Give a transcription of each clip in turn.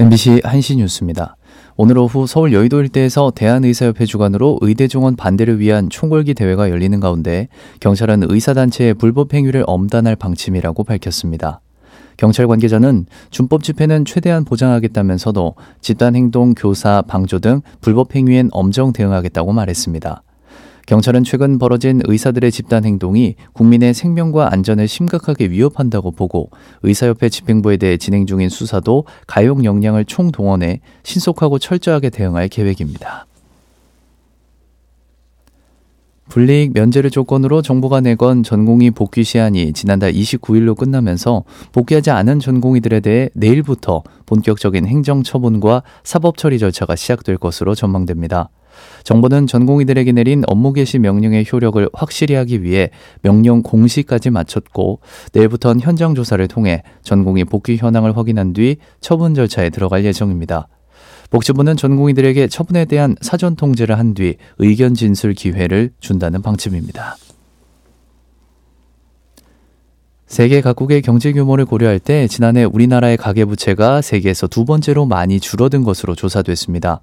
MBC 한시 뉴스입니다. 오늘 오후 서울 여의도 일대에서 대한의사협회 주관으로 의대종원 반대를 위한 총궐기 대회가 열리는 가운데 경찰은 의사단체의 불법 행위를 엄단할 방침이라고 밝혔습니다. 경찰 관계자는 준법 집회는 최대한 보장하겠다면서도 집단 행동, 교사, 방조 등 불법 행위엔 엄정 대응하겠다고 말했습니다. 경찰은 최근 벌어진 의사들의 집단 행동이 국민의 생명과 안전을 심각하게 위협한다고 보고 의사협회 집행부에 대해 진행 중인 수사도 가용 역량을 총동원해 신속하고 철저하게 대응할 계획입니다. 불이익 면제를 조건으로 정부가 내건 전공의 복귀 시한이 지난달 29일로 끝나면서 복귀하지 않은 전공의들에 대해 내일부터 본격적인 행정 처분과 사법 처리 절차가 시작될 것으로 전망됩니다. 정부는 전공의들에게 내린 업무 개시 명령의 효력을 확실히 하기 위해 명령 공시까지 마쳤고 내일부터는 현장 조사를 통해 전공의 복귀 현황을 확인한 뒤 처분 절차에 들어갈 예정입니다. 복지부는 전공의들에게 처분에 대한 사전 통제를 한 뒤 의견 진술 기회를 준다는 방침입니다. 세계 각국의 경제 규모를 고려할 때 지난해 우리나라의 가계부채가 세계에서 두 번째로 많이 줄어든 것으로 조사됐습니다.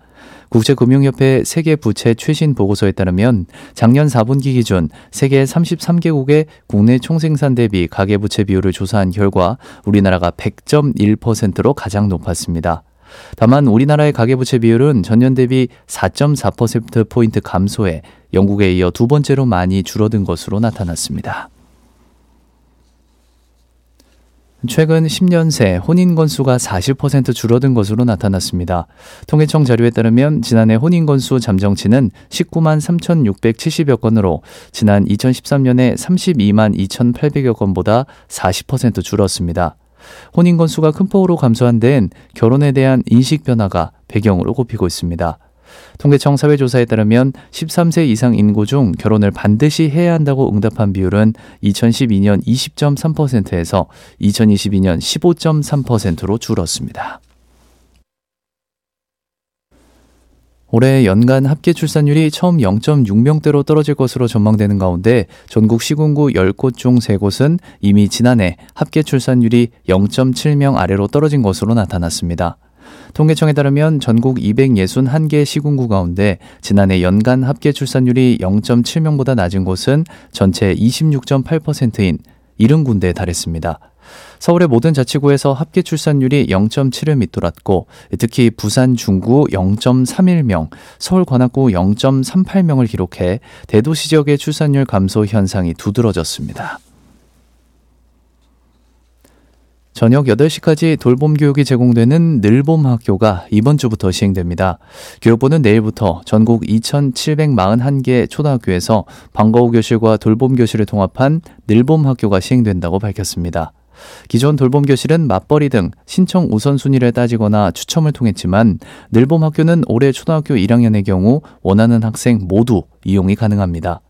국제금융협회 세계부채 최신 보고서에 따르면 작년 4분기 기준 세계 33개국의 국내 총생산 대비 가계부채 비율을 조사한 결과 우리나라가 100.1%로 가장 높았습니다. 다만 우리나라의 가계부채 비율은 전년 대비 4.4%포인트 감소해 영국에 이어 두 번째로 많이 줄어든 것으로 나타났습니다. 최근 10년 새 혼인 건수가 40% 줄어든 것으로 나타났습니다. 통계청 자료에 따르면 지난해 혼인 건수 잠정치는 19만 3,670여 건으로 지난 2013년에 32만 2,800여 건보다 40% 줄었습니다. 혼인 건수가 큰 폭으로 감소한 데엔 결혼에 대한 인식 변화가 배경으로 꼽히고 있습니다. 통계청 사회조사에 따르면 13세 이상 인구 중 결혼을 반드시 해야 한다고 응답한 비율은 2012년 20.3%에서 2022년 15.3%로 줄었습니다. 올해 연간 합계 출산율이 처음 0.6명대로 떨어질 것으로 전망되는 가운데 전국 시군구 10곳 중 3곳은 이미 지난해 합계 출산율이 0.7명 아래로 떨어진 것으로 나타났습니다. 통계청에 따르면 전국 261개 시군구 가운데 지난해 연간 합계 출산율이 0.7명보다 낮은 곳은 전체 26.8%인 70군데에 달했습니다. 서울의 모든 자치구에서 합계 출산율이 0.7을 밑돌았고 특히 부산 중구 0.31명, 서울 관악구 0.38명을 기록해 대도시 지역의 출산율 감소 현상이 두드러졌습니다. 저녁 8시까지 돌봄 교육이 제공되는 늘봄 학교가 이번 주부터 시행됩니다. 교육부는 내일부터 전국 2,741개 초등학교에서 방과후 교실과 돌봄 교실을 통합한 늘봄 학교가 시행된다고 밝혔습니다. 기존 돌봄 교실은 맞벌이 등 신청 우선순위를 따지거나 추첨을 통했지만 늘봄 학교는 올해 초등학교 1학년의 경우 원하는 학생 모두 이용이 가능합니다.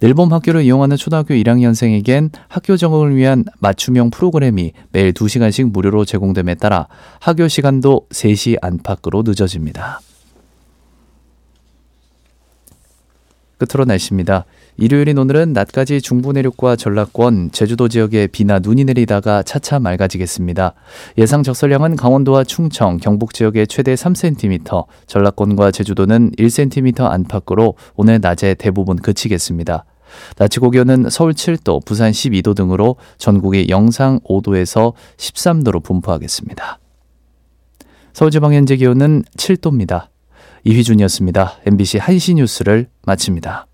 늘봄 학교를 이용하는 초등학교 1학년생에겐 학교 적응을 위한 맞춤형 프로그램이 매일 2시간씩 무료로 제공됨에 따라 학교 시간도 3시 안팎으로 늦어집니다. 끝으로 날씨입니다. 일요일인 오늘은 낮까지 중부 내륙과 전라권, 제주도 지역에 비나 눈이 내리다가 차차 맑아지겠습니다. 예상 적설량은 강원도와 충청, 경북 지역에 최대 3cm, 전라권과 제주도는 1cm 안팎으로 오늘 낮에 대부분 그치겠습니다. 낮 최고 기온은 서울 7도, 부산 12도 등으로 전국이 영상 5도에서 13도로 분포하겠습니다. 서울지방 현재 기온은 7도입니다. 이휘준이었습니다. MBC 한시 뉴스를 마칩니다.